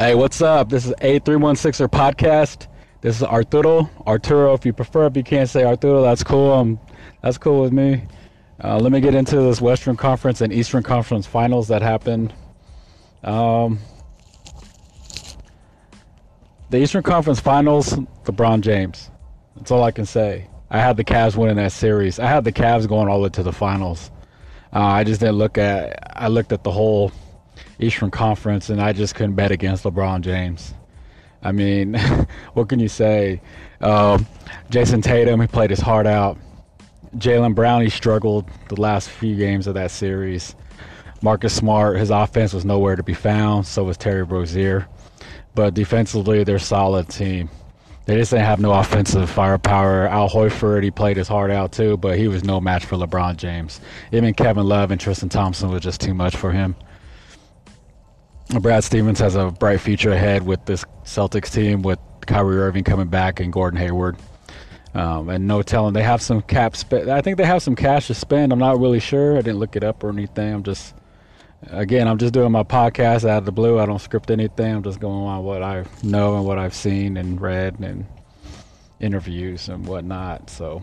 Hey, what's up? This is A316er podcast. This is Arturo. Arturo, if you prefer, if you can't say Arturo, that's cool. Um, that's cool with me. Uh, let me get into this Western Conference and Eastern Conference finals that happened. Um, the Eastern Conference finals, LeBron James. That's all I can say. I had the Cavs winning that series. I had the Cavs going all the way to the finals. Uh, I just didn't look at. I looked at the whole Eastern Conference, and I just couldn't bet against LeBron James. I mean, what can you say? Um, Jayson Tatum, he played his heart out. Jaylen Brown, he struggled the last few games of that series. Marcus Smart, his offense was nowhere to be found. So was Terry Rozier. But defensively, they're a solid team. They just didn't have no offensive firepower. Al Horford, he played his heart out too, but he was no match for LeBron James. Even Kevin Love and Tristan Thompson was just too much for him. Brad Stevens has a bright future ahead with this Celtics team with Kyrie Irving coming back and Gordon Hayward. Um, and no telling they have some cap. I think they have some cash to spend. I'm not really sure. I didn't look it up or anything. I'm just again, I'm just doing my podcast out of the blue. I don't script anything. I'm just going on what I know and what I've seen and read and interviews and whatnot. So,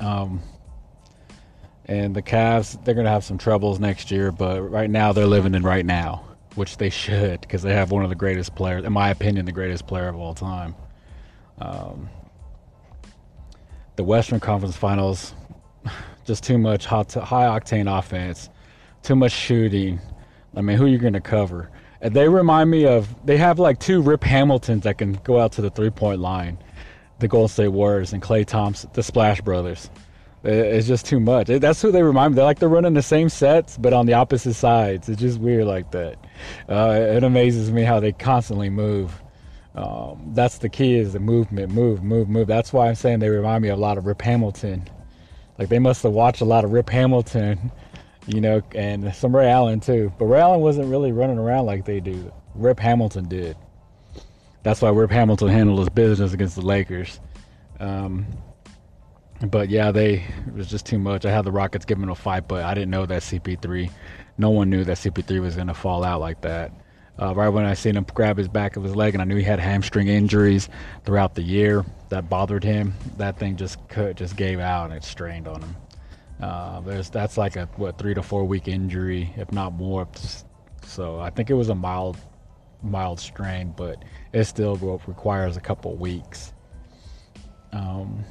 um, and the Cavs, they're going to have some troubles next year, but right now they're living in right now, which they should because they have one of the greatest players, in my opinion, the greatest player of all time. Um, the Western Conference Finals, just too much hot, high octane offense, too much shooting. I mean, who are you going to cover? They remind me of they have like two Rip Hamiltons that can go out to the three point line, the Golden State Warriors and Klay Thompson, the Splash Brothers. It's just too much. That's who they remind me. They're like they're running the same sets, but on the opposite sides. It's just weird like that. Uh, it amazes me how they constantly move. Um, that's the key is the movement, move, move, move. That's why I'm saying they remind me a lot of Rip Hamilton. Like they must have watched a lot of Rip Hamilton, you know, and some Ray Allen too. But Ray Allen wasn't really running around like they do. Rip Hamilton did. That's why Rip Hamilton handled his business against the Lakers. Um, but yeah, they it was just too much. I had the Rockets giving a fight, but I didn't know that CP3. No one knew that CP3 was going to fall out like that. Uh, right when I seen him grab his back of his leg, and I knew he had hamstring injuries throughout the year that bothered him. That thing just could just gave out and it strained on him. Uh, there's that's like a what three to four week injury, if not more. So I think it was a mild mild strain, but it still requires a couple weeks. Um,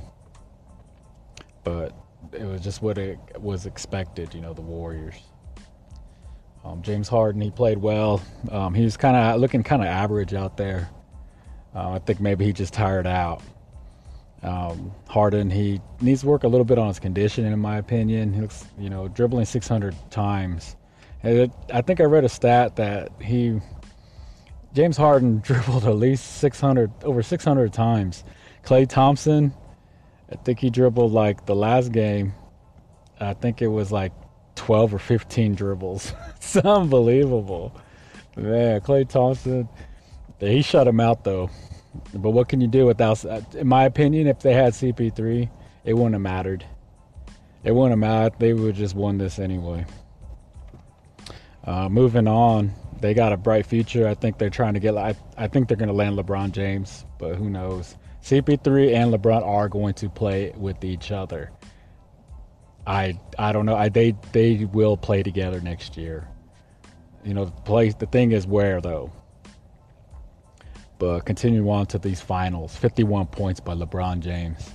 but it was just what it was expected, you know, the Warriors. Um, James Harden, he played well. Um, he was kind of looking kind of average out there. Uh, I think maybe he just tired out. Um, Harden, he needs to work a little bit on his conditioning, in my opinion. He looks, you know, dribbling 600 times. It, I think I read a stat that he, James Harden, dribbled at least 600, over 600 times. Klay Thompson, I think he dribbled like the last game. I think it was like 12 or 15 dribbles. it's unbelievable. Man, Klay Thompson, he shut him out though. But what can you do without, in my opinion, if they had CP3, it wouldn't have mattered. It wouldn't have mattered. They would have just won this anyway. Uh, moving on, they got a bright future. I think they're trying to get, I, I think they're going to land LeBron James, but who knows. CP3 and LeBron are going to play with each other. I I don't know. I they they will play together next year. You know, the place the thing is where though. But continuing on to these finals. 51 points by LeBron James.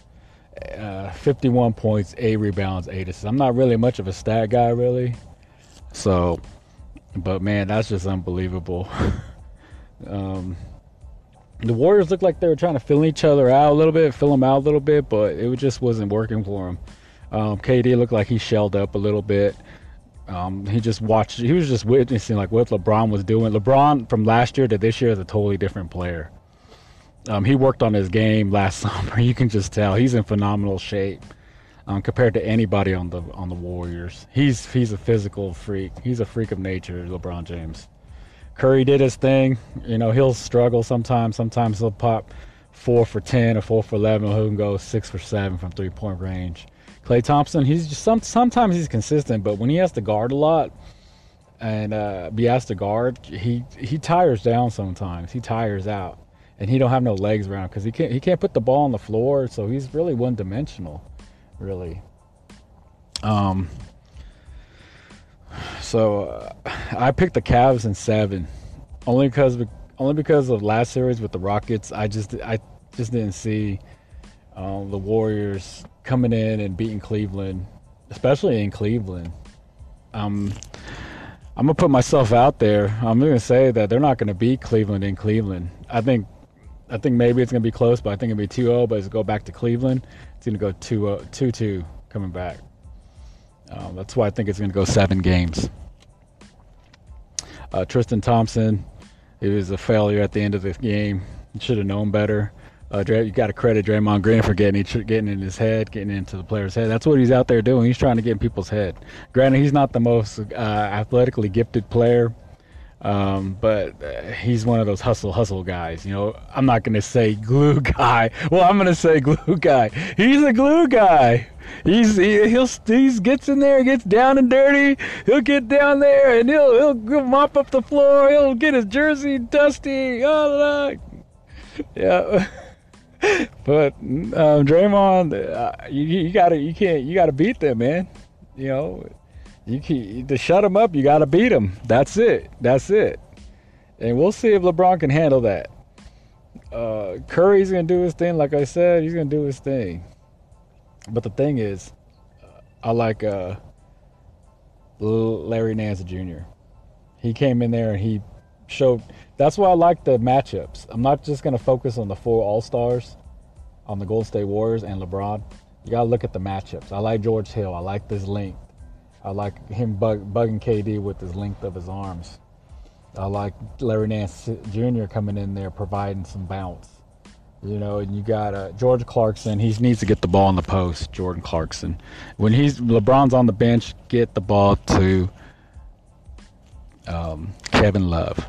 Uh, 51 points, 8 rebounds, 8 assists. I'm not really much of a stat guy really. So, but man, that's just unbelievable. um, the Warriors looked like they were trying to fill each other out a little bit, fill them out a little bit, but it just wasn't working for them. Um, KD looked like he shelled up a little bit. Um, he just watched. He was just witnessing like what LeBron was doing. LeBron from last year to this year is a totally different player. Um, he worked on his game last summer. You can just tell he's in phenomenal shape um, compared to anybody on the on the Warriors. He's he's a physical freak. He's a freak of nature, LeBron James. Curry did his thing. You know, he'll struggle sometimes. Sometimes he'll pop four for 10 or four for 11. or He'll go six for seven from three point range. Klay Thompson, he's just some, sometimes he's consistent, but when he has to guard a lot, and uh, asked to guard, he he tires down sometimes. He tires out, and he don't have no legs around because he can't he can't put the ball on the floor. So he's really one dimensional, really. Um. So uh, I picked the Cavs in seven, only because only because of last series with the Rockets. I just I just didn't see um, the Warriors coming in and beating Cleveland, especially in Cleveland. Um, I'm gonna put myself out there. I'm gonna say that they're not gonna beat Cleveland in Cleveland. I think, I think maybe it's gonna be close, but I think it'll be 2-0. But it's go back to Cleveland. It's gonna go 2-2 coming back. Um, that's why I think it's gonna go seven games. Uh, Tristan Thompson, it was a failure at the end of the game. Should have known better. Uh, you got to credit Draymond Green for getting getting in his head, getting into the player's head. That's what he's out there doing. He's trying to get in people's head. Granted, he's not the most uh, athletically gifted player, um, but uh, he's one of those hustle hustle guys. You know, I'm not to say glue guy. Well, I'm to say glue guy. He's a glue guy. He's he, he'll he gets in there, gets down and dirty. He'll get down there and he'll he'll mop up the floor. He'll get his jersey dusty. Oh, yeah. but um, Draymond, uh, you, you gotta you can't you gotta beat them, man. You know, you can, to shut them up, you gotta beat them. That's it. That's it. And we'll see if LeBron can handle that. Uh, Curry's gonna do his thing, like I said. He's gonna do his thing. But the thing is, I like uh, Larry Nance Jr. He came in there and he showed that's why I like the matchups. I'm not just to focus on the four All Stars, on the Golden State Warriors and LeBron. You got to look at the matchups. I like George Hill. I like this length. I like him bug, bugging KD with his length of his arms. I like Larry Nance Jr. coming in there providing some bounce. You know, and you got uh, George Clarkson. He needs to get the ball in the post. Jordan Clarkson. When he's LeBron's on the bench, get the ball to um, Kevin Love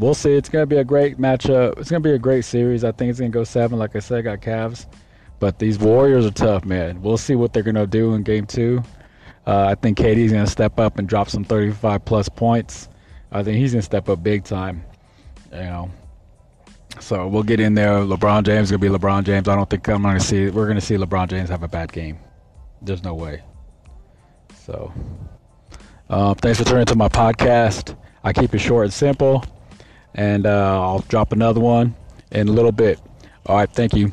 we'll see. It's gonna be a great matchup. It's gonna be a great series. I think it's gonna go seven. Like I said, I got Cavs, but these Warriors are tough, man. We'll see what they're gonna do in Game Two. Uh, I think KD's gonna step up and drop some 35 plus points. I think he's gonna step up big time. You know. So we'll get in there. LeBron James is gonna be LeBron James. I don't think I'm gonna see. We're gonna see LeBron James have a bad game. There's no way. So, uh, thanks for tuning to my podcast. I keep it short and simple and uh, I'll drop another one in a little bit. All right, thank you.